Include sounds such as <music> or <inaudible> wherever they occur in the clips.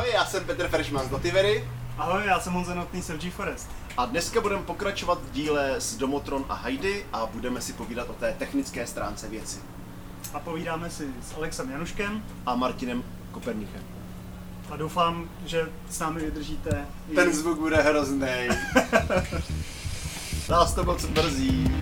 Ahoj, já jsem Petr Freshman z Notivery Ahoj, já jsem Honza Notný z FG Forest. a dneska budeme pokračovat v díle s Domotron a Heidi a budeme si povídat o té technické stránce věci. A povídáme si s Alexem Januškem A Martinem Kopernichem. a doufám, že s námi vydržíte. Ten zvuk bude hrozný. <laughs> Nás to moc mrzí.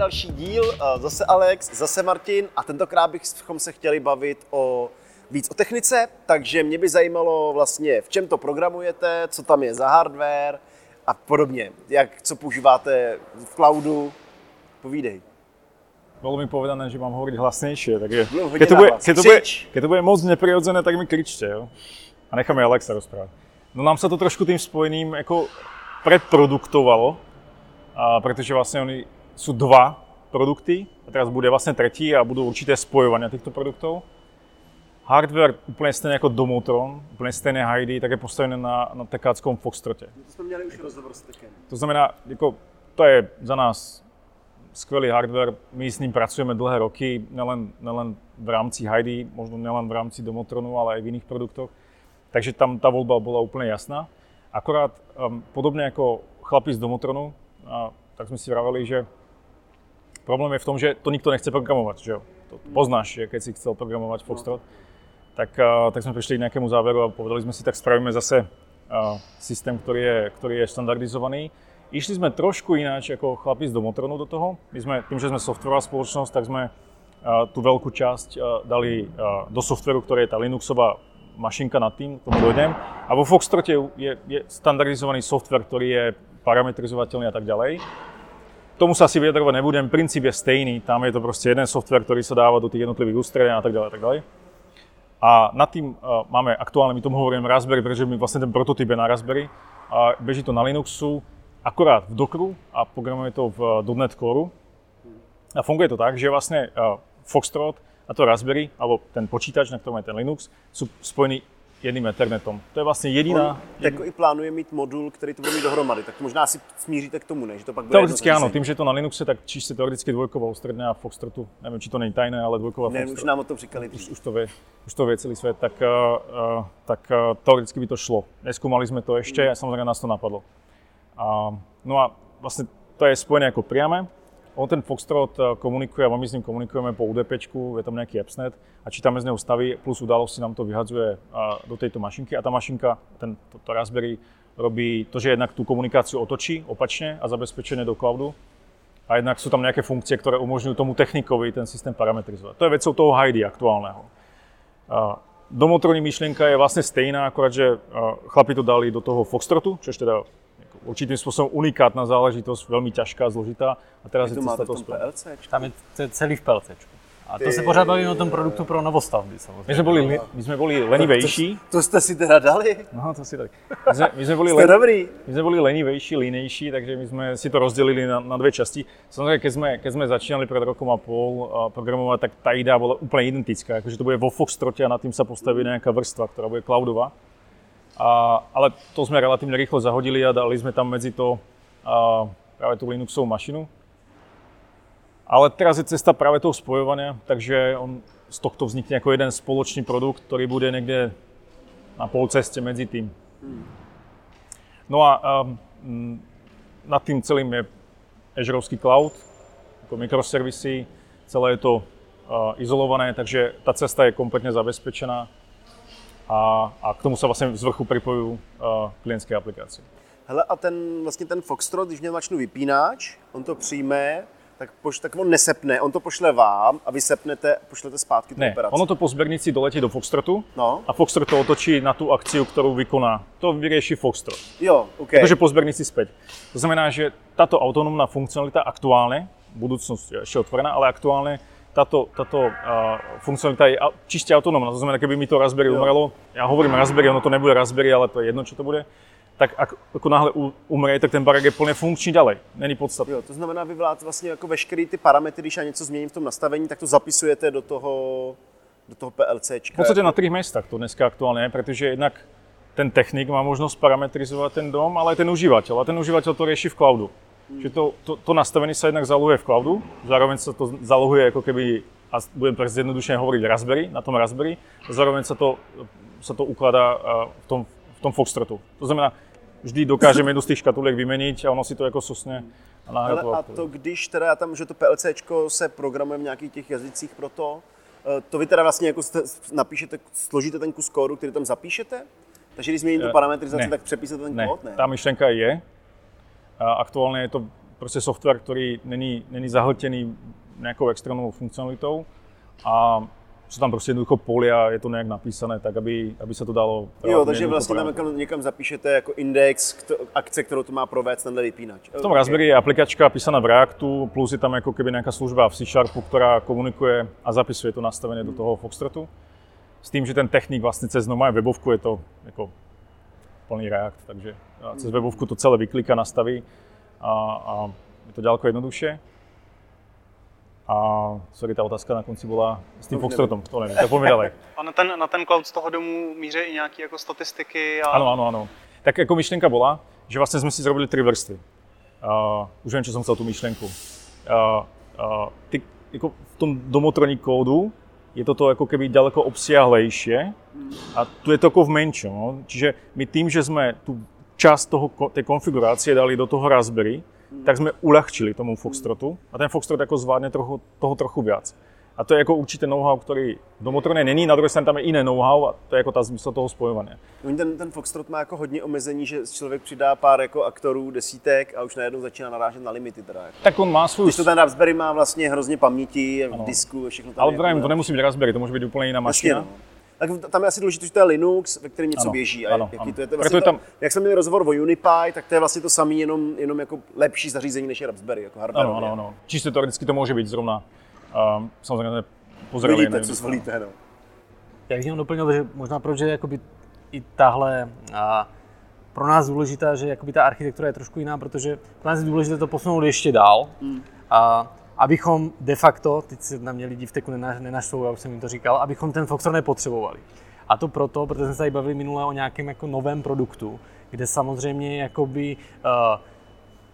Další díl, zase Alex, zase Martin a tentokrát bychom se chtěli bavit o víc o technice, takže mě by zajímalo vlastně, v čem to programujete, co tam je za hardware a podobně, jak, co používáte v cloudu, povídej. Bolo mi povedané, že mám hovoriť hlasnejšie, takže No, keď to, bude, keď, to bude, keď to bude moc neprirodzené, tak mi kričte, jo. A necháme Alexa rozprávať. No nám sa to trošku tým spojeným jako predproduktovalo, a pretože vlastne oni sú dva produkty, a teraz bude vlastne tretí a budú určité spojovania týchto produktov. Hardware úplně stejně jako Domotron, úplně stejné Heidi, tak je postavené na, na tekáckom Foxtrote. To jsme měli už rozhovor s Tekem. To znamená, jako, to je za nás skvelý hardware, my s ním pracujeme dlhé roky, nelen, nelen v rámci Heidi, možno nelen v rámci Domotronu, ale aj v iných produktoch. Takže tam ta volba bola úplne jasná. Akorát um, podobne ako chlapi z Domotronu, a, tak sme si vraveli, že problém je v tom, že to nikto nechce programovať, že jo? To poznáš, že keď si chcel programovať Foxtrot, tak, uh, tak sme prišli k nejakému záveru a povedali sme si, tak spravíme zase uh, systém, ktorý je, ktorý je štandardizovaný. Išli sme trošku ináč ako chlapi z Domotronu do toho. My sme, tým, že sme softwarová spoločnosť, tak sme uh, tú veľkú časť uh, dali do softwaru, ktorý je tá Linuxová mašinka nad tým, k tomu dojdem. A vo Foxtrote je, je standardizovaný software, ktorý je parametrizovateľný a tak ďalej. Tomu sa asi vyjadrovať nebudem, princíp je stejný, tam je to proste jeden software, ktorý sa dáva do tých jednotlivých ústredí a tak ďalej a tak ďalej. A nad tým uh, máme aktuálne, my tomu hovoríme Raspberry, pretože my vlastne ten prototyp je na Raspberry a beží to na Linuxu, akorát v Dockeru a programuje to v uh, .NET Core. A funguje to tak, že vlastne uh, Foxtrot a to Raspberry, alebo ten počítač, na ktorom je ten Linux, sú spojení jedným Ethernetom. To je vlastne jediná... Teko i plánuje mít modul, který to bude mít dohromady, tak možná si smíříte k tomu, ne? Že to pak bude Teoreticky zařízení. tým, že je to na Linuxe, tak číšte teoreticky dvojková ústredná a Foxtrotu, neviem, či to není tajné, ale dvojková Ne, Foxtrot. už nám o tom říkali. už, už, to vie, už to vie celý svet, tak, uh, uh, tak uh, teoreticky by to šlo. Neskúmali sme to ešte a samozrejme nás to napadlo. A, no a vlastne to je spojené ako priame. On ten Foxtrot uh, komunikuje, a my s ním komunikujeme po UDPčku, je tam nejaký AppsNet a čítame z neho stavy, plus události nám to vyhadzuje uh, do tejto mašinky a tá mašinka, ten, to, to Raspberry, robí to, že jednak tú komunikáciu otočí opačne a zabezpečenie do cloudu a jednak sú tam nejaké funkcie, ktoré umožňujú tomu technikovi ten systém parametrizovať. To je vecou toho Heidi aktuálneho. A Domotroní myšlienka je vlastne stejná, akorát, že a, chlapi to dali do toho Foxtrotu, je teda určitým spôsobom unikátna záležitosť, veľmi ťažká, zložitá. A teraz Jak je to cesta v to PLC? Tam je to celý v PLCčku. A to se pořád bavíme o tom produktu pro novostavby samozřejmě. My sme boli, li- my sme boli lenivejší. To jste si teda dali? No, to si tak. My sme, my sme boli Jste len, dobrý. My sme boli lenivejší, linejší, takže my sme si to rozdelili na, na dve časti. Samozrejme, keď sme, keď sme začínali pred rokom a pol a programovať, tak tá idea bola úplne identická, akože to bude vo Foxtrote a na tým sa postaví nejaká vrstva, ktorá bude cloudová. A, ale to sme relatívne rýchlo zahodili a dali sme tam medzi to a, práve tú Linuxovú mašinu. Ale teraz je cesta práve toho spojovania, takže on z tohto vznikne ako jeden spoločný produkt, ktorý bude niekde na polceste medzi tým. No a um, nad tým celým je Azureovský cloud, ako mikroservisy, celé je to uh, izolované, takže tá cesta je kompletne zabezpečená a, a k tomu sa vlastne z vrchu pripojujú uh, klientské aplikácie. Hele, a ten, vlastně ten Foxtrot, když mě mačnu vypínač, on to přijme, tak, poš, tak on nesepne, on to pošle vám a vy sepnete a pošlete zpátky tu Ne, operaci. ono to po sbernici doletí do Foxtrotu No, a Foxtrot to otočí na tú akciu, ktorú vykoná. To vyrieši Foxtrot. jo, OK. Takže po sbernici späť. To znamená, že táto autonómna funkcionalita aktuálne, budúcnosť je ešte otvorená, ale aktuálne táto, táto uh, funkcionalita je au- čiste autonómna. To znamená, keby mi to Raspberry Jo. umrelo, ja hovorím Raspberry, ono to nebude Raspberry, ale to je jedno, čo to bude, tak ak, ako náhle umře, tak ten barák je plně funkční dalej. Není podstatný. Jo, to znamená, vy vlád vlastně jako veškerý ty parametry, když já něco změním v tom nastavení, tak to zapisujete do toho, do toho PLCčka. V podstatě na třech místech to dneska aktuálně protože jednak ten technik má možnost parametrizovat ten dom, ale ten uživatel. A ten uživatel to řeší v cloudu. Že to, to, to nastavení se jednak zaloguje v cloudu, zároveň se to zaloguje jako keby, a budem tak zjednodušeně hovoriť Raspberry, na tom Raspberry, a zároveň se to, se to ukladá v tom, v tom Foxtrotu. To znamená, vždy dokážeme jednu z těch škatulek vyměnit a ono si to jako susne a Ale a to když teda já tam, že to PLCčko se programuje v nějakých těch jazycích pro to, eh, to vy teda vlastně jako napíšete, složíte ten kus kódu, který tam zapíšete? Takže když změním tu Eh, parametrizaci, ne. tak přepíšete ten Ne, kód? Ne. tá myšlenka je. Aktuálně je to prostě software, který není, není zahltěný nějakou externou funkcionalitou a jsou tam prostě jednoducho polia, je to nějak napísané, tak aby, aby se to dalo Jo, takže vlastně tam někam, někam zapíšete jako index kto, akce, kterou to má provést tenhle vypínač. V tom Raspberry je aplikačka písaná v Reactu, plus je tam jako keby nějaká služba v C Sharpu, která komunikuje a zapisuje to nastavené do toho Foxtrotu. S tím, že ten technik vlastně cez normální webovku je to jako plný React, takže cez webovku to celé vyklika, nastaví a, a je to ďaleko jednoduše. A sorry, ta otázka na konci byla s tím Foxtrotom, to nevím, tak dále. <laughs> A na ten, na ten cloud z toho domu míří i nějaké jako statistiky a Ano, ano, ano. Tak jako myšlenka byla, že vlastně jsme si zrobili tři vrstvy. Uh, už vím, čo jsem chcel tu myšlenku. Uh, uh, ty, jako v tom domotroní kódu je toto jako keby daleko obsiahlejší a tu je to jako v menšom. No? Čiže my tím, že jsme tu část toho, ko- té konfigurace dali do toho Raspberry, tak jsme ulehčili tomu Foxtrotu a ten Foxtrot jako zvládne trochu, toho trochu viac. A to je jako určitě know-how, který v domotroně není, na druhé straně tam je jiné know-how a to je jako ta zmysl toho spojování. Oni ten, ten Foxtrot má jako hodně omezení, že člověk přidá pár jako aktorů, desítek a už najednou začíná narážet na limity. Teda. jako. Tak on má svůj... Když to ten Raspberry má vlastně hrozně paměti, v disku, všechno tam Ale je. jako- to nemusí být Raspberry, to může být úplně jiná mašina. no. Tak tam je asi důležité, že to je Linux, ve kterém něco Ano, běží. A ano, jaký ano. to je, to je vlastně je tam- tam... Jak jsme měli rozhovor o Unipy, tak to je vlastně to samé, jenom, jenom jako lepší zařízení než je Raspberry, jako hardware. Ano, ano, ano. Čistě teoreticky to může být zrovna. Um, samozřejmě pozreli Vidíte, jiné- co zvolíte, no. Já bych jenom doplnil, že možná proč je jakoby i tahle a, pro nás důležitá, že jakoby ta architektura je trošku jiná, protože pro nás je důležité to posunout ještě dál. A, abychom de facto, teď se na mě lidi v teku nena- nenaštvou, já už jsem jim to říkal, abychom ten Foxtrot nepotřebovali. A to proto, protože jsme se tady bavili minule o nějakém jako novém produktu, kde samozřejmě jakoby uh,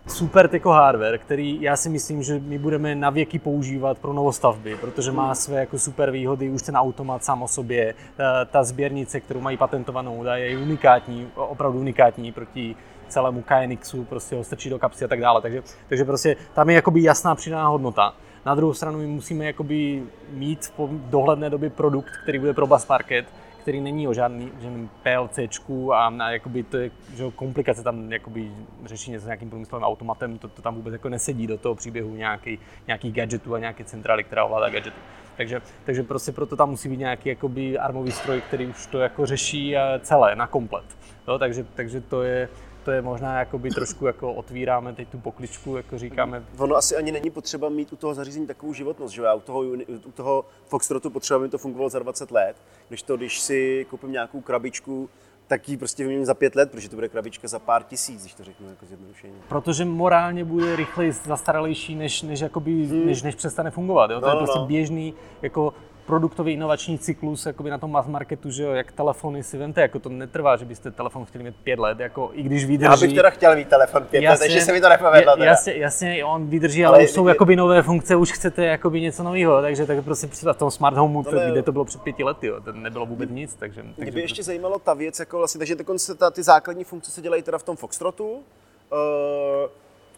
super jako hardware, který já si myslím, že my budeme na věky používat pro novostavby, protože má své jako super výhody, už ten automat sám o sobě, ta, ta sběrnice, kterou mají patentovanou, je unikátní, opravdu unikátní proti celému KNXu, prostě ho strčí do kapsy a tak dále, takže, takže prostě tam je jakoby jasná přidaná hodnota. Na druhou stranu my musíme jakoby mít v dohledné době produkt, který bude pro bus market, který není o žádný, žádným PLCčku a, a jakoby to je že komplikace tam jakoby řeší něco s nějakým průmyslovým automatem, to, to tam vůbec jako nesedí do toho příběhu nějaký, nějaký gadgetů a nějaké centrály, která ovládá gadgety. Takže, takže prostě proto tam musí být nějaký jakoby armový stroj, který už to jako řeší eh, celé, na komplet. Jo, takže, takže to je, to je možná jakoby trošku jako otvíráme teď tu pokličku, jako říkáme, Ono asi ani není potřeba mít u toho zařízení takovou životnost, že jo? Já u toho, u toho Foxtrotu potřeba, aby to fungovalo za 20 let, když to, když si koupím nějakou krabičku, tak ji prostě vyměním za pět let, protože to bude krabička za pár tisíc, když to řeknu jako zjednodušeně. Protože morálně bude rychleji zastaralejší, než, než, jakoby, hmm. než, než přestane fungovat. Jo? To No, je no, prostě no. běžný jako produktový inovační cyklus jakoby na tom mass marketu, že jo, jak telefony si vemte, jako to netrvá, že byste telefon chtěli mít pět let, jako i když vydrží. Já bych teda chtěl mít telefon pět let, ještě se mi to nepovedlo. teda. Jasně, jasně, on vydrží, ale, Ale už jsou je- jakoby nové funkce, už chcete jakoby něco nového, takže tak prostě před v tom smart homeu, to, kde to bylo před pěti lety, jo, to nebylo vůbec nic, takže, Mě takže by ještě zajímalo ta věc, jako vlastně, takže dokonce ta, ty základní funkce se dělají teda v tom Foxtrotu, eh,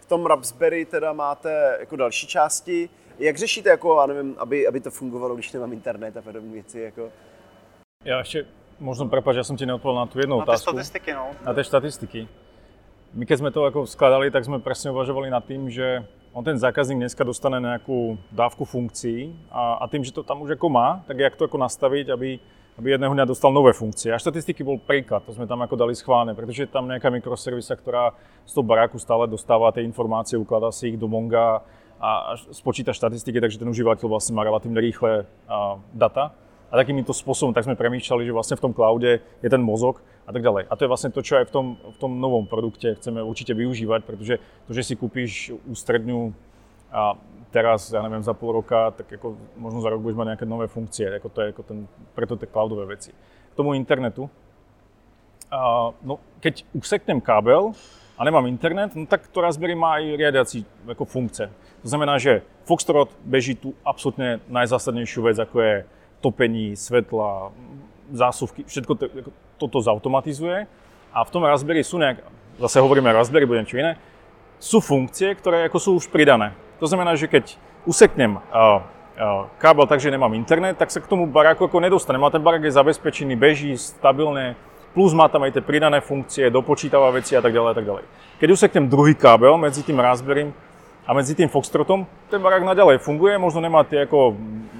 v tom Raspberry teda máte jako další části. Jak řešíte, jako, já nevím, aby, aby to fungovalo, když nemám internet a podobné věci? Jako? Já ještě možno prepač, já jsem ti neodpovedal na tu jednu na ty otázku. statistiky, no. Na té štatistiky. My keď jsme to jako skladali, tak jsme přesně uvažovali nad tím, že on ten zákazník dneska dostane nějakou dávku funkcí a, a tím, že to tam už jako má, tak jak to jako nastavit, aby, aby jedného dňa dostal nové funkcie. A štatistiky byl príklad, to jsme tam jako dali schválně, protože je tam nějaká mikroservisa, která z toho baráku stále dostává ty informace, ukladá si ich do Monga a spočítá štatistiky, takže ten uživatel vlastně má relativně rýchle data. a takýmito spôsobom tak sme premýšľali, že vlastne v tom cloude je ten mozog a tak ďalej. A to je vlastne to, čo aj v tom, v tom novom produkte chceme určite využívať, pretože to, že si kúpiš ústredňu a teraz, ja neviem, za pol roka, tak ako možno za rok budeš mať nejaké nové funkcie, ako to je ako ten, preto tie cloudové veci. K tomu internetu, a, no, keď useknem kábel a nemám internet, no tak to Raspberry má aj riadiaci ako funkce. To znamená, že Foxtrot beží tu absolútne najzásadnejšiu vec, ako je topení, svetla, zásuvky, všetko to, ako, toto zautomatizuje. A v tom Raspberry sú nejak, zase hovoríme Raspberry, bude niečo iné, sú funkcie, ktoré ako sú už pridané. To znamená, že keď useknem uh, uh, kábel tak, že nemám internet, tak sa k tomu baráku ako nedostanem. A ten barák je zabezpečený, beží stabilne, plus má tam aj tie pridané funkcie, dopočítava veci a tak ďalej a tak ďalej. Keď useknem druhý kábel medzi tým Raspberry a medzi tým Foxtrotom, ten barák naďalej funguje, možno nemá tie ako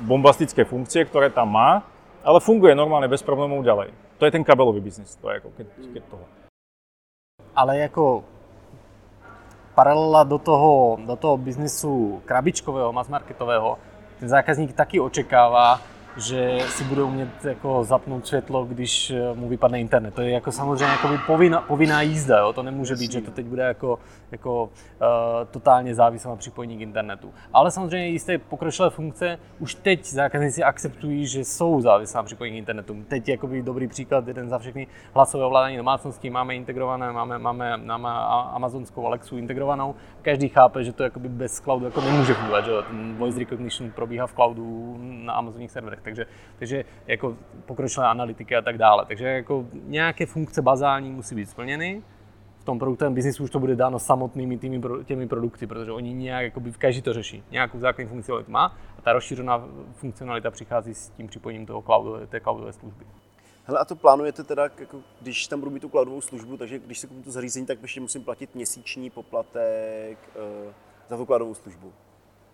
bombastické funkcie, ktoré tam má, ale funguje normálne bez problémov ďalej. To je ten kabelový biznis, to je ako keď, keď toho. Ale jako paralela do toho, do toho biznisu krabičkového, masmarketového, ten zákazník taky očekává, že si bude umět jako zapnout světlo, když eh, mu vypadne internet. To je jako samozřejmě jako povinná, povinná jízda, jo? to nemůže být, že to teď bude jako, jako uh, totálně závislé na připojení k internetu. Ale samozřejmě jisté pokročilé funkce už teď zákazníci akceptují, že jsou závislé na připojení k internetu. Teď je dobrý příklad, jeden za všechny hlasové ovládání domácností máme integrované, máme, máme, máme amazonskou Alexu integrovanou. Každý chápe, že to jakoby bez cloudu jako nemůže fungovat, že ten voice recognition probíhá v cloudu na amazonních serverech takže, takže jako pokročilé analytiky a tak dále. Takže jako nějaké funkce bazální musí být splněny, v tom produktovém biznisu už to bude dáno samotnými tými, těmi produkty, protože oni nějak, jakoby, každý to řeší. Nějakou základní funkcionalitu má a ta rozšířená funkcionalita přichází s tím připojením toho cloudu, té cloudové služby. Hele, a to plánujete teda, jako, když tam budu mít tu cloudovou službu, takže když si koupím to zařízení, tak ještě musím platit měsíční poplatek uh, za tu cloudovou službu.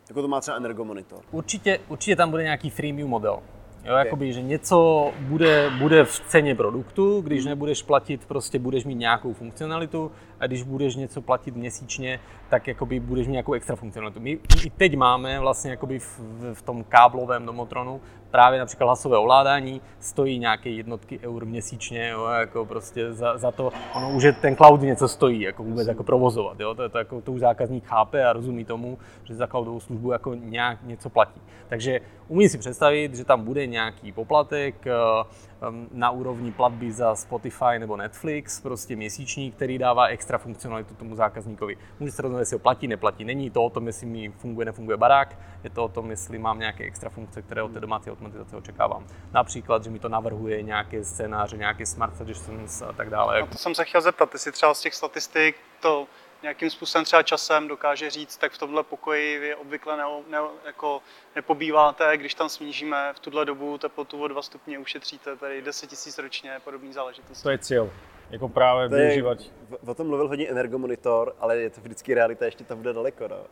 Jako to má třeba Energomonitor. Určitě, určitě tam bude nějaký freemium model. Jo, okay. jakoby, že něco bude, bude v ceně produktu, když hmm. nebudeš platit, prostě budeš mít nějakou funkcionalitu a když budeš něco platit měsíčně, tak jakoby budeš mít nějakou extra funkcionalitu. My i teď máme vlastně jakoby v, v tom káblovém domotronu právě například hlasové ovládání stojí nějaké jednotky eur měsíčně, jo, jako prostě za, za, to, ono už je ten cloud něco stojí, jako vůbec jako provozovat, jo, to, to, jako, to už zákazník chápe a rozumí tomu, že za cloudovou službu jako nějak něco platí. Takže umí si představit, že tam bude nějaký poplatek, Um, na úrovni platby za Spotify nebo Netflix, prostě měsíční, který dává extra funkcionalitu tomu zákazníkovi. Může se rozhodnout, jestli ho platí, neplatí. Není to o tom, jestli mi funguje, nefunguje barák, je to o tom, jestli mám nějaké extra funkce, které od té domácí automatizace očekávám. Například, že mi to navrhuje nějaké scénáře, nějaké smart suggestions a tak dále. A to jsem se chtěl zeptat, jestli třeba z těch statistik to nějakým způsobem třeba časem dokáže říct, tak v tomhle pokoji vy obvykle ne, ne, jako nepobýváte, když tam snížíme v tuhle dobu teplotu o 2 stupně, ušetříte tady 10 000 ročně, podobný záležitosti. To je cíl. Jako právě využívat. O tom mluvil hodně Energomonitor, ale je to vždycky realita, ještě tam bude daleko. No.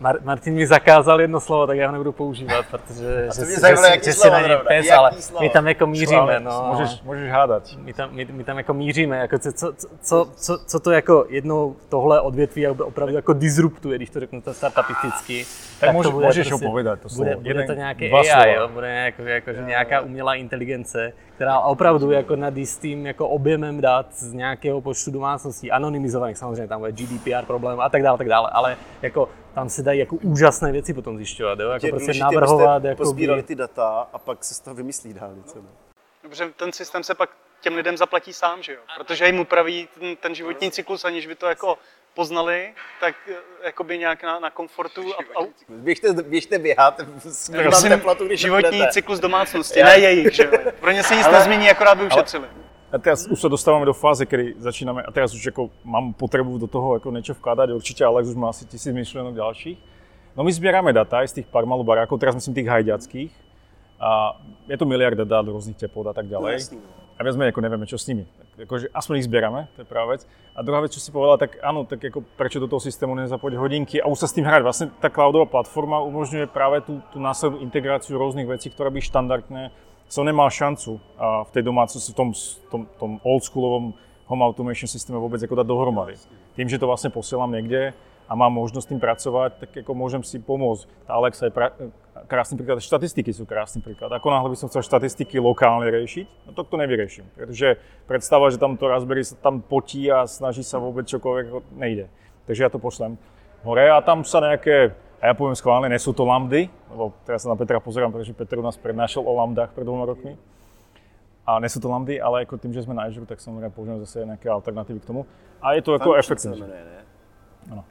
Mar- Martin mi zakázal jedno slovo, tak já ho nebudu používat, protože že, že, zajímalo, že, že si na něj pes, ale slovo? my tam jako míříme. No. Můžeš, můžeš hádat. My tam, my, my tam jako míříme, jako co, co, co, co, co to jako jednou tohle odvětví opravdu jako disruptuje, když to řeknu to startupisticky. Tak, tak může, to bude můžeš prostě, ho povědat, to bude, bude to nějaké AI, jo? bude jako, jako, že nějaká umělá inteligence, která opravdu jako nad jistým jako objemem dat z nějakého počtu domácností, anonymizovaných, samozřejmě tam bude GDPR problém a tak dále, tak dále, ale jako tam se dají jako úžasné věci potom zjišťovat, jo? jako prostě navrhovat. Jako pozbírali ty data a pak se z toho vymyslí dálnice. Ne? Dobře, ten systém se pak těm lidem zaplatí sám, že jo? Protože jim upraví ten, ten životní cyklus, aniž by to jako poznali, tak eh, jakoby nějak na, na komfortu. A, a... Běžte, běžte běhat, Prosím, teplatu, když životní budete. cyklus <laughs> domácnosti, ne jejich, že jo? Pro ně se nic ale, nezmění, akorát by ušetřili. Ale, a teraz už sa dostávame do fáze, kedy začíname, a teraz už ako mám potrebu do toho ako niečo vkladať, určite Alex už má asi tisíc myšlienok ďalších. No my zbierame data z tých pár malú barákov, teraz myslím tých hajďackých. A je to miliarda dát rôznych teplot a tak ďalej. No, a viac menej ako nevieme, čo s nimi. Akože aspoň ich zbierame, to je prvá vec. A druhá vec, čo si povedala, tak áno, tak ako prečo do toho systému nezapojiť hodinky a už sa s tým hrať. Vlastne tá cloudová platforma umožňuje práve tú, tú následnú integráciu rôznych vecí, ktoré by štandardne som nemal šancu v tej domácnosti, v tom, tom, tom oldschoolovom home automation systéme vôbec ako dať dohromady. Tým, že to vlastne posielam niekde a mám možnosť tým pracovať, tak ako môžem si pomôcť. Tá Alexa je pra- krásný príklad, štatistiky sú krásny príklad. Ako náhle by som chcel štatistiky lokálne riešiť, no to to nevyrieším, pretože predstava, že tam to Raspberry sa tam potí a snaží sa vôbec čokoľvek, nejde. Takže ja to pošlem hore a tam sa nejaké, a ja poviem schválne, nesú to lambdy, lebo teraz sa na Petra pozerám, pretože Petr u nás prednášal o lambdách pred dvoma rokmi. A nesú to lambdy, ale ako tým, že sme na Azure, tak samozrejme používame zase nejaké alternatívy k tomu. A je to jako efektivní. Ano.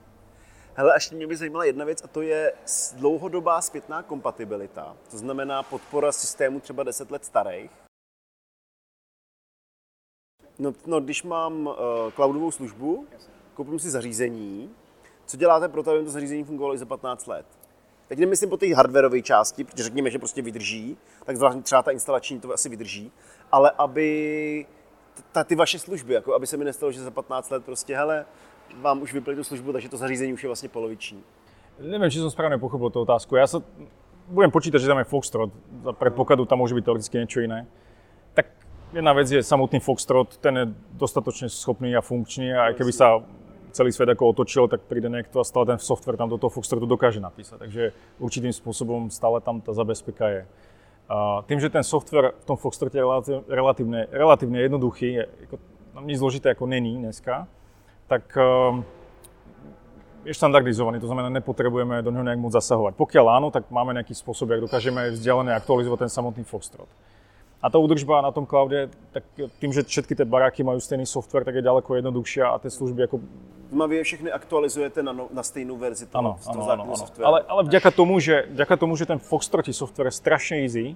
Hele, ještě mě by zajímala jedna věc a to je dlouhodobá zpětná kompatibilita. To znamená podpora systému třeba 10 let starých. No, no když mám uh, cloudovou službu, koupím si zařízení, co děláte pro to, aby to zařízení fungovalo i za 15 let? Teď nemyslím po té hardwareové části, protože řekněme, že prostě vydrží, tak zvlášť třeba ta instalační to asi vydrží, ale aby ta, ty vaše služby, jako aby se mi nestalo, že za 15 let prostě, hele, vám už vypli tu službu, takže to zařízení už je vlastně poloviční. Neviem, či som správne pochopil tú otázku. Ja sa budem počítať, že tam je Foxtrot. Za predpokladu tam môže byť teoreticky niečo iné. Tak jedna vec je samotný Foxtrot, ten je dostatočne schopný a funkčný a aj keby sa celý svet ako otočil, tak príde niekto a stále ten software tam do toho Foxtrotu dokáže napísať. Takže určitým spôsobom stále tam tá zabezpeka je. A tým, že ten software v tom Foxtrote je relatívne, relatívne jednoduchý, je, ako, nič zložité ako není dneska, tak ehm, je štandardizovaný, to znamená, nepotrebujeme do neho nejak moc zasahovať. Pokiaľ áno, tak máme nejaký spôsob, jak dokážeme vzdialené aktualizovať ten samotný Foxtrot. A ta údržba na tom cloude, tak tím, že všetky ty baráky mají stejný software, tak je daleko jednodušší a ty služby jako... Vy je všechny aktualizujete na, no, na stejnou verzi toho, ano, toho ano, ano, software. Ale, ale vďaka, tomu, že, vďaka tomu, že ten Foxtrotí software je strašně easy,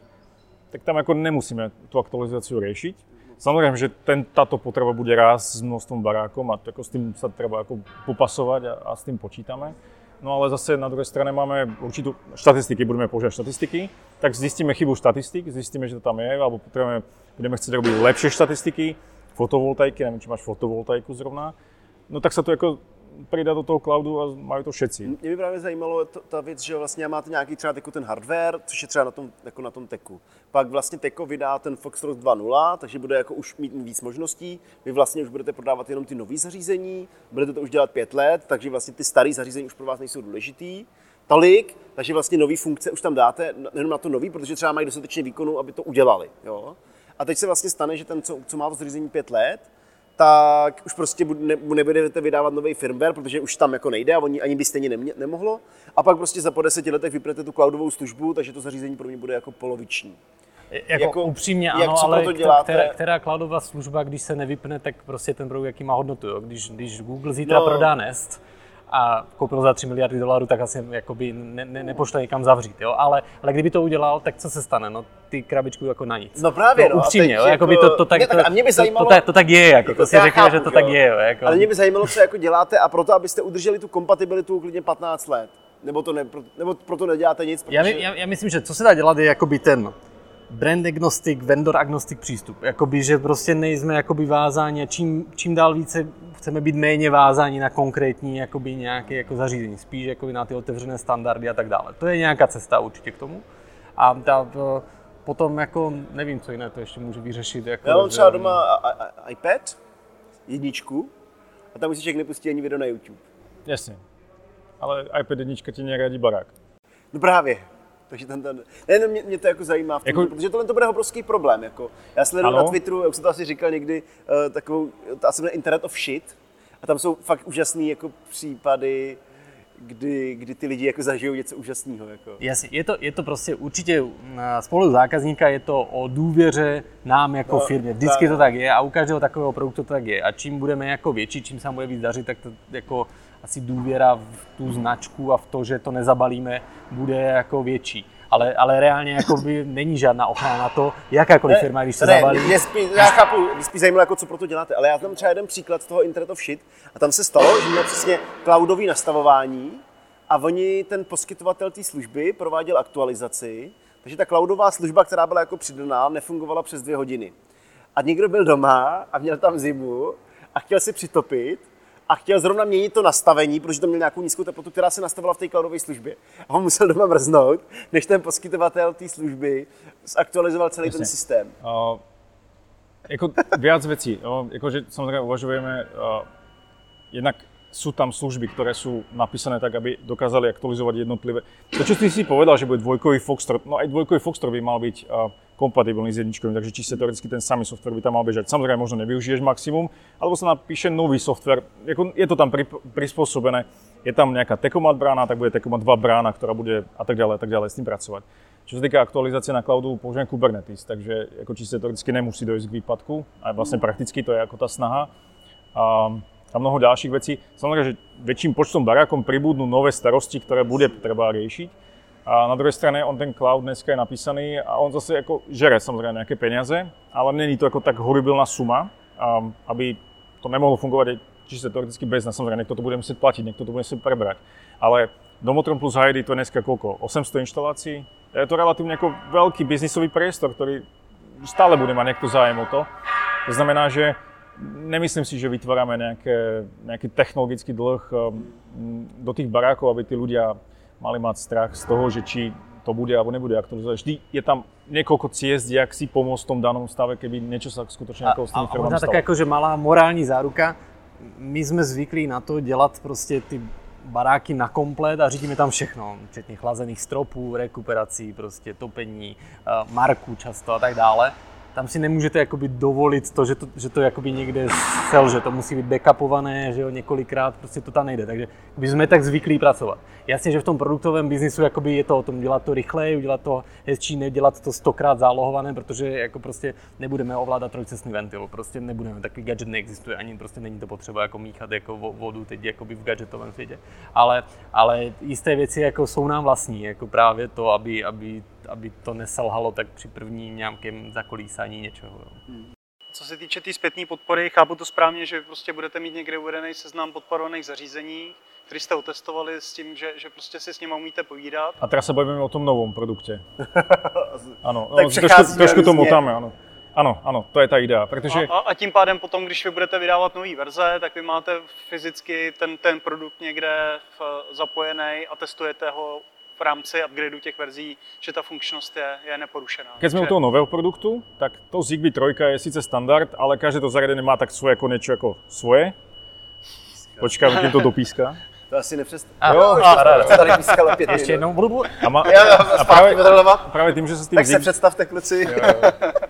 tak tam jako nemusíme tu aktualizaci řešit Samozrejme, že ten, táto potreba bude rásť s množstvom barákom a ako s tým sa treba ako popasovať a, a s tým počítame. No ale zase na druhej strane máme určitú štatistiky, budeme používať štatistiky, tak zistíme chybu štatistik, zistíme, že to tam je, alebo potrebujeme, budeme chcieť robiť lepšie štatistiky, fotovoltaiky, neviem, či máš fotovoltaiku zrovna, no tak sa to ako přidat do toho cloudu a mají to všetci. Mě by právě zajímalo to, ta věc, že vlastně máte nějaký třeba jako ten hardware, což je třeba na tom, jako na tom teku. Pak vlastně Teko vydá ten Foxtrot 2.0, takže bude jako už mít víc možností. Vy vlastně už budete prodávat jenom ty nové zařízení, budete to už dělat pět let, takže vlastně ty staré zařízení už pro vás nejsou důležitý. Tolik, takže vlastně nové funkce už tam dáte, jenom na to nový, protože třeba mají dostatečně výkonu, aby to udělali. Jo? A teď se vlastně stane, že ten, co, co má to zařízení pět let, tak už prostě ne, nebudete vydávat nový firmware, protože už tam jako nejde a oni ani by stejně nemě, nemohlo. A pak prostě za po deseti letech vypnete tu cloudovou službu, takže to zařízení pro mě bude jako poloviční. Jako, jako upřímně ano, jak, ale která, která cloudová služba, když se nevypne, tak prostě ten produkt jaký má hodnotu. Jo? Když, když Google zítra no. prodá Nest, a koupil za 3 miliardy dolarů, tak asi jakoby ne, ne, nepošle někam zavřít, jo? Ale, ale kdyby to udělal, tak co se stane? No ty krabičku jako na nic. No právě, no. Upřímně, jo? Jako, to, to, tak, tak, a mě by zajímalo, to, to, to, tak je, jako, to, to si řekněme, že to jo. tak je, jo? Jako. Ale mě by zajímalo, co jako děláte a proto, abyste udrželi tu kompatibilitu klidně 15 let. Nebo, to ne, nebo proto neděláte nic? Protože... Já, já, já, myslím, že co se dá dělat, je jakoby ten brand agnostic, vendor agnostic přístup. Jakoby, že prostě nejsme jakoby vázáni čím, čím dál více chceme být méně vázáni na konkrétní jakoby nějaké jako zařízení, spíš jakoby na ty otevřené standardy a tak dále. To je nějaká cesta určitě k tomu. A ta, potom jako nevím, co jiné to ještě může vyřešit. Jako, Já mám třeba doma iPad, jedničku, a tam musíš člověk nepustí ani video na YouTube. Jasně. Ale iPad jednička ti neradí barák. No právě. Takže ten, ten, ne, ne, mě, mě, to jako zajímá, v tom, jako... protože tohle to bude obrovský problém. Jako. Já sleduju na Twitteru, jak jsem to asi říkal někdy, uh, takovou, to asi Internet of Shit, a tam jsou fakt úžasné jako případy, kdy, kdy ty lidi jako zažijou něco úžasného. Jako. Jasně, je to, je to prostě určitě z pohledu zákazníka je to o důvěře nám jako no, firmě. Vždycky to tak je a u každého takového produktu to tak je. A čím budeme jako větší, čím se bude víc dařit, tak to jako asi důvěra v tu značku a v to, že to nezabalíme, bude jako větší. Ale, ale reálně jako by není žádná ochrana na to, jakákoliv firma, když se ne, zabalí. Mě spíš, já chápu, mě spíš zajímalo, jako co pro to děláte, ale já tam třeba jeden příklad z toho Internet of Shit a tam se stalo, že měl přesně cloudový nastavování a oni, ten poskytovatel té služby prováděl aktualizaci, takže ta cloudová služba, která byla jako přidaná, nefungovala přes dvě hodiny. A někdo byl doma a měl tam zimu a chtěl si přitopit a chtěl zrovna měnit to nastavení, protože to měl nějakou nízkou teplotu, která se nastavila v té cloudové službě. A on musel doma mrznout, než ten poskytovatel té služby zaktualizoval celý Jasně. ten systém. Uh, jako <laughs> viac věcí. Jo, jakože samozřejmě uvažujeme uh, jednak sú tam služby, ktoré sú napísané tak, aby dokázali aktualizovať jednotlivé. To, čo ty si povedal, že bude dvojkový Foxtrot, no aj dvojkový Foxtrot by mal byť uh, kompatibilný s jedničkovým, takže čiste teoreticky ten samý software by tam mal bežať. Samozrejme, možno nevyužiješ maximum, alebo sa napíše nový software. Je to tam pri, prispôsobené, je tam nejaká Tekomat brána, tak bude Tekomat 2 brána, ktorá bude a tak ďalej, a tak ďalej s tým pracovať. Čo sa týka aktualizácie na cloudu, použijem Kubernetes, takže ako čiste teoreticky nemusí dojsť k výpadku, a vlastne prakticky to je ako tá snaha. Um, a mnoho ďalších vecí. Samozrejme, že väčším počtom barákom pribudnú nové starosti, ktoré bude treba riešiť. A na druhej strane on ten cloud dneska je napísaný a on zase ako žere samozrejme nejaké peniaze, ale není to ako tak horibilná suma, aby to nemohlo fungovať čisto teoreticky bez nás. Samozrejme, niekto to bude musieť platiť, niekto to bude musieť prebrať. Ale Domotron plus Heidi to je dneska koľko? 800 inštalácií? Je to relatívne ako veľký biznisový priestor, ktorý stále bude mať niekto zájem o to. To znamená, že nemyslím si, že vytvárame nejaké, nejaký technologický dlh um, do tých barákov, aby tí ľudia mali mať strach z toho, že či to bude alebo nebude aktualizovať. Vždy je tam niekoľko ciest, jak si pomôcť v tom danom stave, keby niečo sa skutočne ako s tými firmami stalo. taká akože malá morální záruka. My jsme zvyklí na to dělat prostě ty baráky na komplet a řídíme tam všechno, včetně chlazených stropů, rekuperací, prostě topení, eh, marků často a tak dále tam si nemůžete jakoby dovolit to, že to, že to jakoby někde selže, to musí být backupované, že jo, několikrát, prostě to tam nejde. Takže by jsme tak zvyklí pracovat. Jasně, že v tom produktovém biznisu jakoby je to o tom dělat to rychleji, udělat to hezčí, nedělat to stokrát zálohované, protože jako prostě nebudeme ovládat trojcestný ventil, prostě nebudeme, takový gadget neexistuje, ani prostě není to potřeba jako míchat jako vodu teď jakoby v gadgetovém světě. Ale, ale jisté věci jako jsou nám vlastní, jako právě to, aby, aby aby to neselhalo tak při prvním nějakém zakolísání něčeho. Hmm. Co se týče té tý zpětné podpory, chápu to správně, že prostě budete mít někde uvedený seznam podporovaných zařízení, který jste otestovali s tím, že, že prostě si s nimi umíte povídat. A teraz se bavíme o tom novém produktě. <laughs> ano, tak no, trošku, trošku to motáme, ano. Ano, ano, to je ta idea, protože... A, a tím pádem potom, když vy budete vydávat nové verze, tak vy máte fyzicky ten, ten produkt někde v, zapojený a testujete ho v rámci upgradeu těch verzí, že ta funkčnost je, je neporušená. Keď jsme u toho nového produktu, tak to Zigbee 3 je sice standard, ale každé to zariadenie má tak svoje jako niečo jako svoje. Počkám, kým to dopíská. <laughs> To asi nepřest... A, jo, a, a, a, tady pískala pět Ještě jednou budu. A, má, a, právě, právě tím, že se s tím Tak se představte, kluci.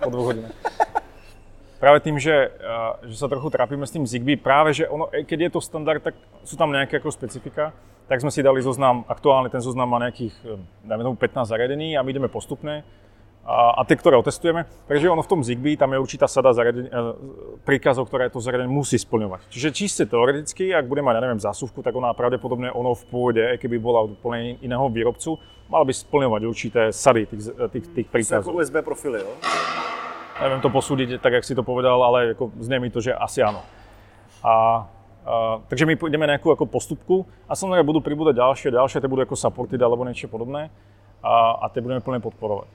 po dvou hodinách. <laughs> Práve tým, že, že sa trochu trápime s tým Zigbee, práve že ono, keď je to standard, tak sú tam nejaké ako specifika tak sme si dali zoznam, aktuálne ten zoznam má nejakých, eh, dajme tomu 15 zariadení a my ideme postupne a, a tie, ktoré otestujeme. Takže ono v tom Zigbee, tam je určitá sada zariadení, eh, príkazov, ktoré to zariadenie musí splňovať. Čiže čiste teoreticky, ak bude mať, ja neviem, zásuvku, tak ona pravdepodobne ono v pôde, keby bola od úplne iného výrobcu, mala by splňovať určité sady tých, tých, tých príkazov. Ako USB profily, jo? Neviem to posúdiť tak, jak si to povedal, ale ako znie mi to, že asi áno. A Uh, takže my pôjdeme nejakú ako postupku a samozrejme budú pribúdať ďalšie, ďalšie, tie budú ako supported alebo niečo podobné a, a tie budeme plne podporovať.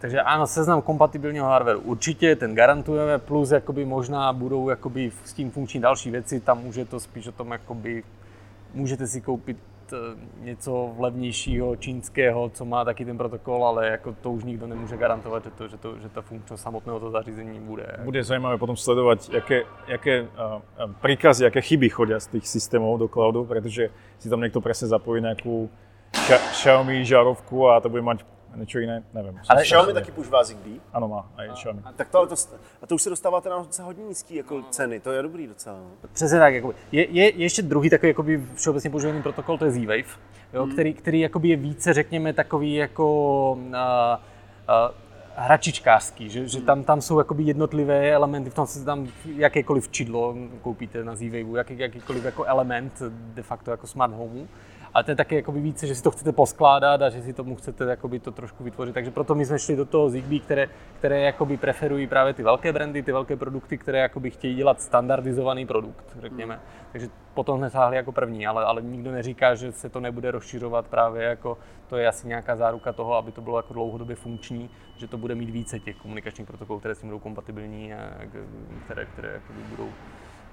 Takže áno, seznam kompatibilního hardwareu určitě, ten garantujeme, plus jakoby možná budou jakoby s tím funkční další věci, tam už je to spíš o tom, jakoby můžete si koupit něco levnějšího čínského, co má taky ten protokol, ale jako to už nikdo nemůže garantovat, že, to, že, to, že ta funkčnost samotného toho zařízení bude. Bude zajímavé potom sledovat, jaké, jaké uh, príkazy, jaké chyby chodí z těch systémů do cloudu, protože si tam někdo presne zapojí nějakou Xiaomi žárovku a to bude mať něco jiné, nevím. Ale Xiaomi taky používá Zigbee? Ano, má, a je Xiaomi. A, tak to, ale to, a to už se dostáváte na docela hodně nízký jako ceny, to je dobrý docela. No. Přesně tak, jakoby. Je, je, ještě druhý takový jakoby všeobecně používaný protokol, to je Z-Wave, jo, hmm. který, který jakoby je více, řekněme, takový jako uh, uh, hračičkářský, že, že hmm. tam, tam jsou jakoby jednotlivé elementy, v tom se tam jakékoliv čidlo koupíte na Z-Waveu, jaký, jakýkoliv jako element de facto jako smart homeu ale to je taky jakoby více, že si to chcete poskládat a že si tomu chcete jakoby to trošku vytvořit. Takže proto my jsme šli do toho Zigbee, které, které jakoby preferují právě ty velké brandy, ty velké produkty, které jakoby chtějí dělat standardizovaný produkt, řekněme. Hmm. Takže potom jsme sáhli jako první, ale, ale nikdo neříká, že se to nebude rozšiřovat právě jako, to je asi nějaká záruka toho, aby to bylo jako dlouhodobě funkční, že to bude mít více těch komunikačních protokolů, které s tím budou kompatibilní a které, které budou,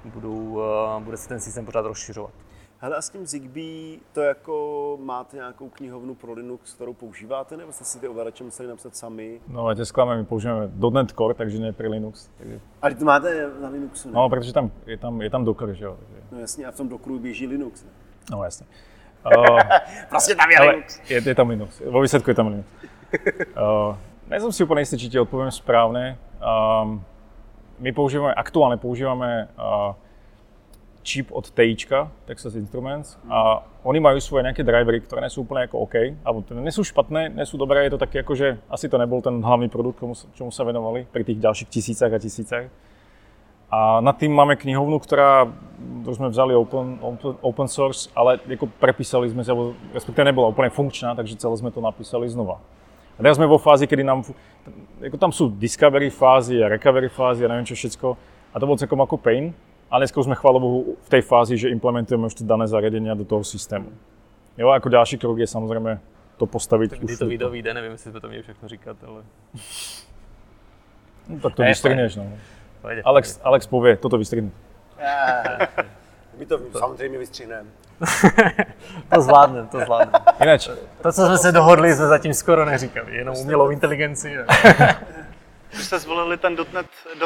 budou, uh, bude se ten systém pořád rozšiřovat. Hele, a s tím Zigbee to jako máte nějakou knihovnu pro Linux, kterou používáte, nebo jste si ty ovladače museli napsat sami? No, tě zklamme, my používáme .NET Core, takže ne pro Linux. Takže... Ale to máte na Linuxu, ne? No, protože tam, je, tam, je tam Docker, že jo. Takže... No jasně, a v tom Dockeru běží Linux, ne? No, jasně. Uh, <laughs> Prostě tam je Linux. je, je tam Linux. Vo výsledku je tam Linux. Uh, <laughs> nejsem si úplně jistý, či ti odpoviem správne. Um, my používame, aktuálne používame uh, čip od TIčka, Texas Instruments, a oni majú svoje nejaké drivery, ktoré nie sú úplne ako OK, nie sú špatné, sú dobré, je to také ako, že asi to nebol ten hlavný produkt, komu, čomu sa venovali pri tých ďalších tisícach a tisícach. A nad tým máme knihovnu, ktorá, ktorú sme vzali open, open, open source, ale ako prepísali sme sa, alebo respektíve nebola úplne funkčná, takže celé sme to napísali znova. A teraz sme vo fázi, kedy nám, fu- ako tam sú discovery fázy a recovery fázy a neviem čo všetko. A to bol celkom ako pain. A dneska už sme, chvála Bohu, v tej fázi, že implementujeme už tie dané zariadenia do toho systému. Jo, a ako ďalší krok je samozrejme to postaviť Kdy už to video vyjde, nevím, jestli jsme to měli všechno říkat, ale... No, tak to Ne, vystrhneš, no. Pojď. Alex, Alex povie, toto vystrhni. My to samozřejmě vystřihneme. <laughs> To zvládnem, to zvládnem. Ináč, To, co jsme se dohodli, jsme zatím skoro neříkali, jenom umělou inteligenci. <laughs> Když jste zvolili ten .NET,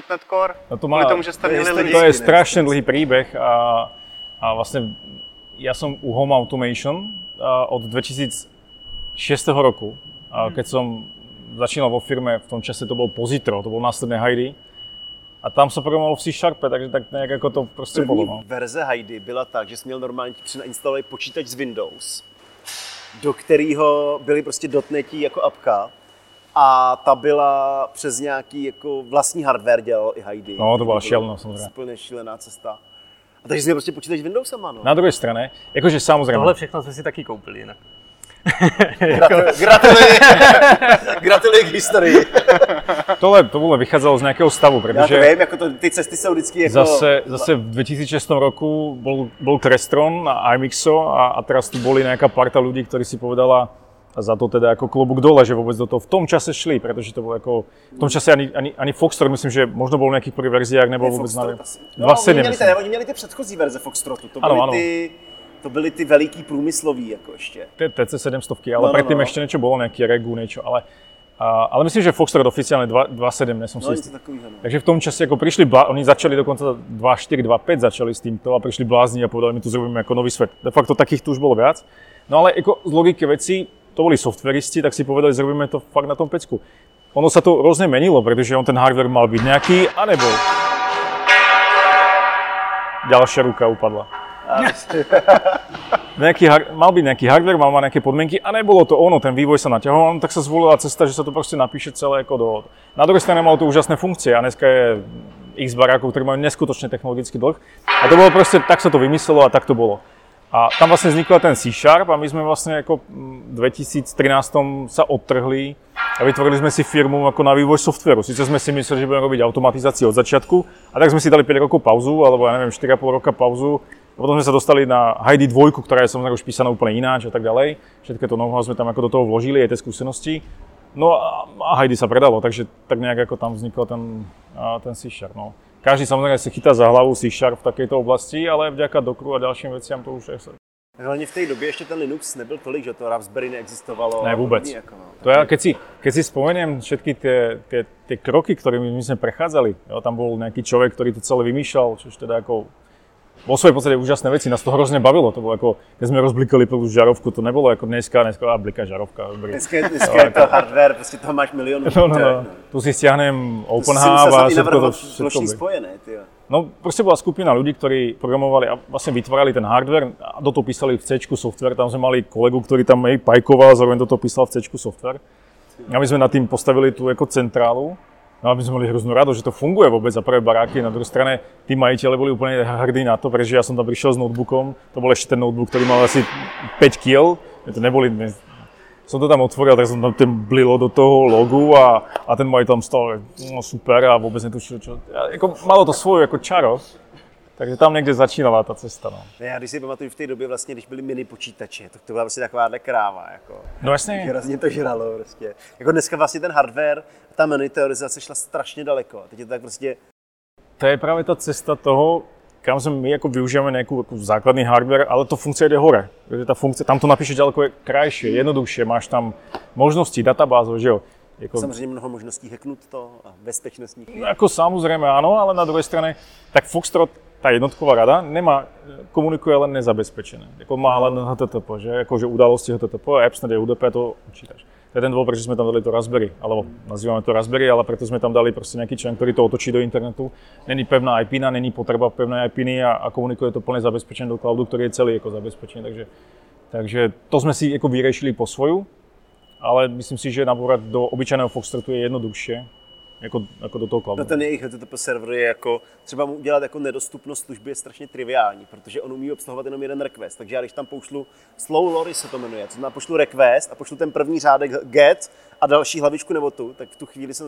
.NET Core, No to kvůli má- tomu, že jste měli lidi. to je ne? strašne dlhý príbeh a, a vlastne ja som u Home Automation od 2006 roku, a keď som začínal vo firme, v tom čase to bol Pozitro, to bol následné Heidi. A tam sa programovalo v C Sharpe, takže tak nejak ako to proste bolo. První No. verze Heidi byla tak, že jsi měl normálně ti přinainstalovat počítač z Windows, do kterého byly prostě dotnetí jako apka a ta byla přes nějaký jako vlastní hardware dělal i Heidi. No, to byla šílenost, samozřejmě. Úplně šílená cesta. A takže jsi měl prostě počítač Windowsama, no. Na druhej strane, akože samozrejme, Tohle všechno jsme si taky koupili jinak. <laughs> Gratuluji, gratuluji, <laughs> gratuluji k historii. tohle, to vôbec vychádzalo z nejakého stavu, Já to vím, jako to, ty cesty jsou vždycky jako... zase, zase v 2006 roku bol, bol Crestron a iMixo a, a teraz tu boli nejaká parta ľudí, ktorí si povedala, a za to teda ako klobúk dole, že vôbec do toho v tom čase šli, pretože to bolo ako, v tom čase ani, ani, ani Foxtrot, myslím, že možno bol v nejakých prvých verziách, nebol Ne, vôbec Foxtrot na asi. 2.7, No, oni měli, ty, oni měli ty předchozí verze Foxtrotu, to byly, Ano, ty, to byly ty veliký průmyslový jako ještě. TC 700, ale No, no, no, predtým no. ešte niečo bolo, nejaký Regu, niečo, ale, a, ale myslím, že Foxtrot oficiálne 2- 2.7, nesom No si něco istý. takového. No. Takže v tom čase ako prišli, blá, oni začali dokonca 2.4, 2.5 začali s týmto a prišli blázni a povedali, my tu zrobíme ako nový svet. De facto takých tu už bolo viac. No ale ako z logiky veci, to boli softveristi, tak si povedali, zrobíme to fakt na tom pecku. Ono sa to rôzne menilo, pretože on ten hardware mal byť nejaký a nebol. Ďalšia ruka upadla. <laughs> nejaký, har- mal byť nejaký hardware, mal mať nejaké podmienky a nebolo to ono, ten vývoj sa naťahoval, no tak sa zvolila cesta, že sa to proste napíše celé ako do... Na druhej strane malo to úžasné funkcie a dneska je x barákov, ktorí majú neskutočne technologický dlh a to bolo proste, tak sa to vymyslelo a tak to bolo. A tam vlastne vznikla ten C-Sharp a my sme vlastne ako mm, v 2013 sa odtrhli a vytvorili sme si firmu ako na vývoj softveru. Sice sme si mysleli, že budeme robiť automatizáciu od začiatku a tak sme si dali 5 rokov pauzu, alebo ja neviem, 4,5 roka pauzu. A potom sme sa dostali na Heidi 2, ktorá je samozrejme už písaná úplne ináč a tak ďalej. Všetko to know sme tam ako do toho vložili, aj tie skúsenosti. No a, a Heidi sa predalo, takže tak nejak ako tam vznikol ten, ten C-Sharp. No. Každý samozrejme si chytá za hlavu C-Sharp v takejto oblasti, ale vďaka Dockeru a ďalším veciam to už je Hlavně v té době ještě ten Linux nebyl tolik, že to Raspberry neexistovalo. Ne, vůbec. Jako, no. To ja, keď si, keď si spomeniem všetky tie, tie, tie kroky, ktorými my sme prechádzali, jo, tam bol nejaký človek, ktorý to celé vymýšľal, čo teda ako vo svojej podstate úžasné veci, nás to hrozne bavilo, to bolo ako, keď sme rozblikali prvú žarovku, to nebolo ako dneska, dneska a blika žarovka, dobrý. Dneska, dneska je to hardware, prostě toho máš milion. No, no, no. Tu si stiahnem To si OpenHub a všetko, to, všetko. spojené. No proste bola skupina ľudí, ktorí programovali a vlastne vytvárali ten hardware a do toho písali v C software. Tam sme mali kolegu, ktorý tam aj pajkoval, zároveň do toho písal v C software. A my sme nad tým postavili tú ako centrálu. No a my sme mali hroznú rado, že to funguje vôbec za prvé baráky. Na druhej strane tí majiteľe boli úplne hrdí na to, pretože ja som tam prišiel s notebookom. To bol ešte ten notebook, ktorý mal asi 5 kg. To neboli, ne, som to tam otvoril, tak som tam ten blilo do toho logu a, a ten majiteľ tam stal, no super a vôbec netušil, čo. A, ako, malo to svoju ako čaro, takže tam někde začínala ta cesta. No, Já když si pamatuju v té době vlastně, když byly mini počítače, tak to byla prostě takováhle kráva, jako. no jasně, Hrozně to žralo prostě. Jako dneska vlastně ten hardware, ta monitorizace šla strašně daleko. Teď je to tak prostě, to je právě ta cesta toho, kam sme my ako využívame nejakú ako základný hardware, ale to funkcia jde hore. Takže tá funkcia, tam to napíše ďaleko krajšie, jednoduchšie, máš tam možnosti, databázov, že jo. Jako, Samozřejmě mnoho možností hacknout to a bezpečnostních. No, jako samozřejmě ano, ale na druhé straně, tak Foxtrot, ta jednotková rada, nemá, komunikuje len nezabezpečené. Jako má len HTTP, že? Jako, že události HTTP, apps, UDP, to počítaš. To je ten dôvod, prečo sme tam dali to Raspberry, alebo nazývame to Raspberry, ale preto sme tam dali prostě nejaký člen, ktorý to otočí do internetu. Není pevná IP, není potreba pevné IP a, a komunikuje to plne zabezpečené do cloudu, ktorý je celý jako zabezpečený. Takže, takže to sme si jako vyriešili po svoju, ale myslím si, že nabúrať do obyčajného Foxtrotu je jednoduchšie, jako, jako do toho cloudu. No ten jejich HTTP server je jako, třeba mu udělat jako nedostupnost služby je strašně triviální, protože on umí obsluhovat jenom jeden request. Takže já když tam pošlu slow lorry se to jmenuje, to znamená pošlu request a pošlu ten první řádek get a další hlavičku nebo tu, tak v tu chvíli jsem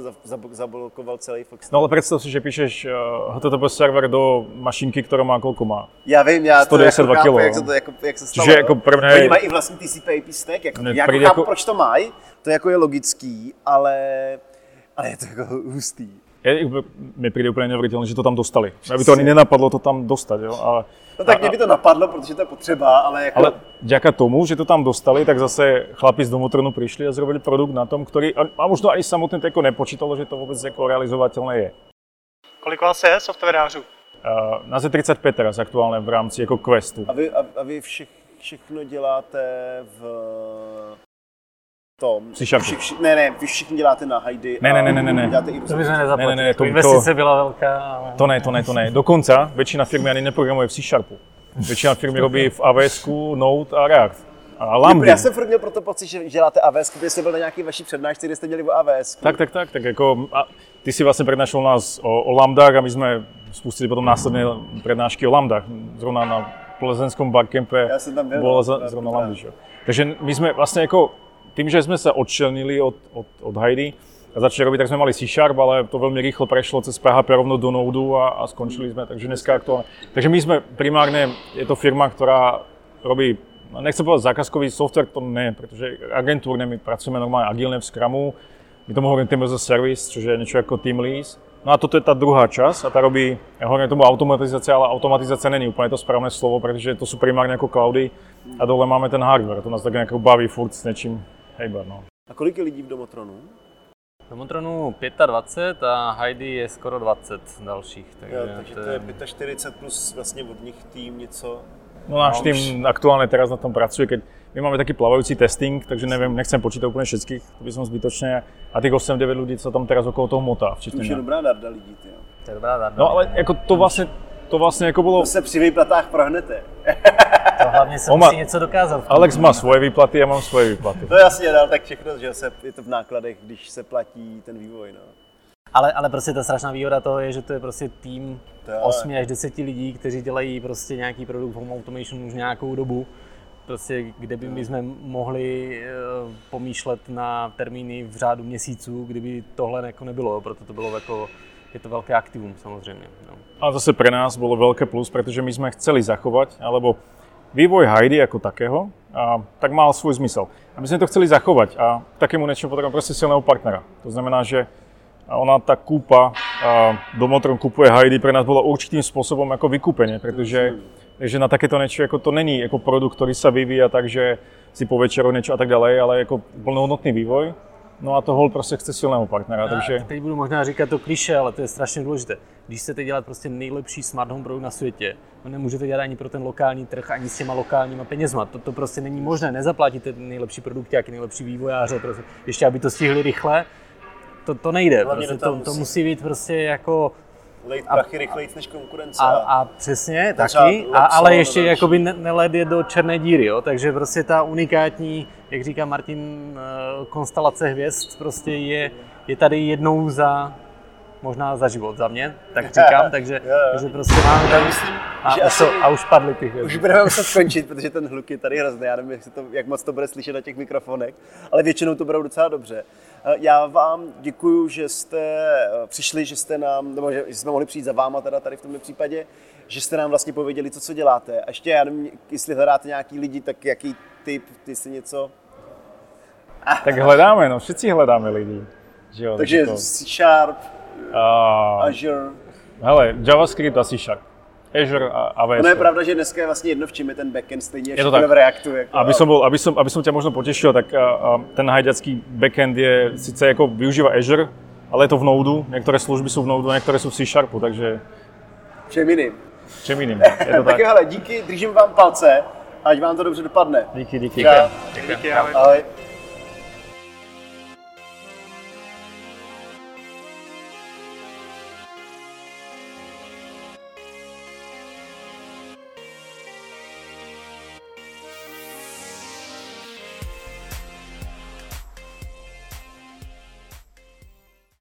zablokoval celý Fox. No ale představ si, že píšeš uh, HTTP server do mašinky, která má kolko má. Já vím, já 192 to jako jak se to, jako, jak se stalo. Že jako prvné... Oni mají i vlastní TCP/IP stack, jako, ne, já jako chápu, jako... proč to mají, to jako je logický, ale ale je to jako hustý. Je, mi přijde úplně neuvěřitelné, že to tam dostali. Aby to ani nenapadlo to tam dostat, jo. Ale, no tak mě by to napadlo, protože to je potřeba, ale jako... Ale děka tomu, že to tam dostali, tak zase chlapi z Domotronu přišli a zrobili produkt na tom, který, a možno ani samotně to jako nepočítalo, že to vůbec jako realizovatelné je. Kolik vás je softwarářů? Uh, nás je 35 teraz aktuálně v rámci jako questu. A vy, a, a vy všech, všechno děláte v tom. Vši, vši, ne, ne, vy všichni děláte na Heidi. Ne, ne, ne, ne, ne. Děláte i to by se nezaplatili. Ne, ne, ne, to, investice to, byla velká. Ale... To ne, to ne, to ne. Dokonce většina firmy ani neprogramuje v C Sharpu. Většina firmy robí v AWS, Node a React. A Lambda. Já jsem furt měl proto pocit, že děláte AWS, když jste byl na nějaký vaší přednášce, kde jste měli o AWS. Tak, tak, tak, tak jako, a ty si vlastně přednášel nás o, o lambdách a my jsme spustili potom následné přednášky o lambdách. Zrovna na plezenskom barkempe Já jsem tam byl, bylo no, zrovna lambdy. Takže my jsme vlastně jako tým, že jsme se odčlenili od, od, od Heidi a začali robiť, tak jsme mali C-Sharp, ale to velmi rychle prešlo cez PHP rovno do Node a, a skončili jsme, takže dneska aktuálně. Takže my jsme primárně, je to firma, která robí, no, nechci povedať zákazkový software, to ne, protože agentúrne my pracujeme normálně agilně v Scrumu, my tomu hovoríme Team as a Service, což je něco jako Team Lease. No a toto je ta druhá časť a ta robí, ja hovorím tomu automatizace, ale automatizace není úplně to správné slovo, protože to jsou primárně jako cloudy a dole máme ten hardware, to nás tak nějak baví furt s něčím hejbat. No. A kolik je lidí v Domotronu? V Domotronu 25 a Heidi je skoro 20 dalších. Takže, jo, takže to je 45 plus vlastně od nich tým něco. No náš no, tým už... aktuálně teraz na tom pracuje, keď my máme taký plavající testing, takže nevím, nechcem počítat úplně všetkých, to by som zbytočně. A těch 8-9 lidí, co tam teraz okolo toho motá. To už je dobrá darda lidí, ty To je dobrá darda. No ale jako to vlastně, to vlastně jako bylo... To se při výplatách prohnete. to hlavně se musí něco dokázat. Alex má svoje výplaty, já mám svoje výplaty. To jasně, no, tak všechno, že se, je to v nákladech, když se platí ten vývoj. No. Ale, ale prostě ta strašná výhoda toho je, že to je prostě tým 8 až 10 lidí, kteří dělají prostě nějaký produkt home automation už nějakou dobu. Prostě, kde by my jsme mohli uh, pomýšlet na termíny v řádu měsíců, kdyby tohle jako nebylo, proto to bylo jako je to velké aktivum samozřejmě. No. A zase pre nás bylo velké plus, protože my jsme chceli zachovat, alebo vývoj Heidi jako takého, a, tak mal svůj zmysel. A my jsme to chceli zachovat a takému něčemu potřebujeme prostě silného partnera. To znamená, že ona ta kúpa, a Domotron kupuje Heidi, pre nás bylo určitým způsobem jako vykupení, protože že na takéto něco jako to není jako produkt, který se vyvíjí tak, že si po večeru něco a tak dále, ale jako plnohodnotný vývoj. No a to hol prostě chce silného partnera, takže... teď budu možná říkat to kliše, ale to je strašně důležité. Když chcete dělat prostě nejlepší smart home produkt na světě, no nemůžete dělat ani pro ten lokální trh, ani s těma lokálníma penězma. To, to prostě není možné. Nezaplatíte nejlepší produkty, jak nejlepší vývojáře, prostě, ještě aby to stihli rychle. To, to nejde. Prostě, to, to, musí být prostě jako lejt prachy rychleji než konkurence. A, a přesně, taky, a, ale ještě jakoby neled je do černé díry, jo? takže prostě ta unikátní, jak říká Martin, eh, konstelace hvězd prostě je, je tady jednou za možná za život za mě, tak <laughs> říkám, takže, takže prostě máme tam, a, že asi, a už padly ty hvězdy. Už budeme muset skončit, protože ten hluk je tady hrozný, já nevím, jestli to, jak moc to bude slyšet na těch mikrofonech, ale většinou to budou docela dobře. Eh, já vám děkuji, že jste eh, přišli, že jste nám, nebo že jsme mohli přijít za váma teda tady v tomto případě, že jste nám vlastně pověděli to, co děláte. A ještě, já nevím, jestli hledáte nějaký lidi, tak jaký typ, ty si něco... Tak hledáme, no, všichni hledáme lidi. Že jo, Takže to... C Sharp, uh, Azure. Hele, JavaScript a C Sharp. Azure a AWS. Ono je pravda, že dneska je vlastně jedno, v čem je ten backend stejně Je to tak. v Reactu. Jako, Aby som, bol, aby, som, aby som ťa možno potešil, tak a, a ten hajďacký backend je, síce jako využíva Azure, ale je to v Node, některé služby jsou v Node a některé jsou v C Sharpu, takže Všem jiným. čem jiným. <laughs> Je to Tak tak. jo, hele, díky, držím vám palce, ať vám to dobře dopadne. Díky, díky. Čau. Díky, ahoj. Ahoj.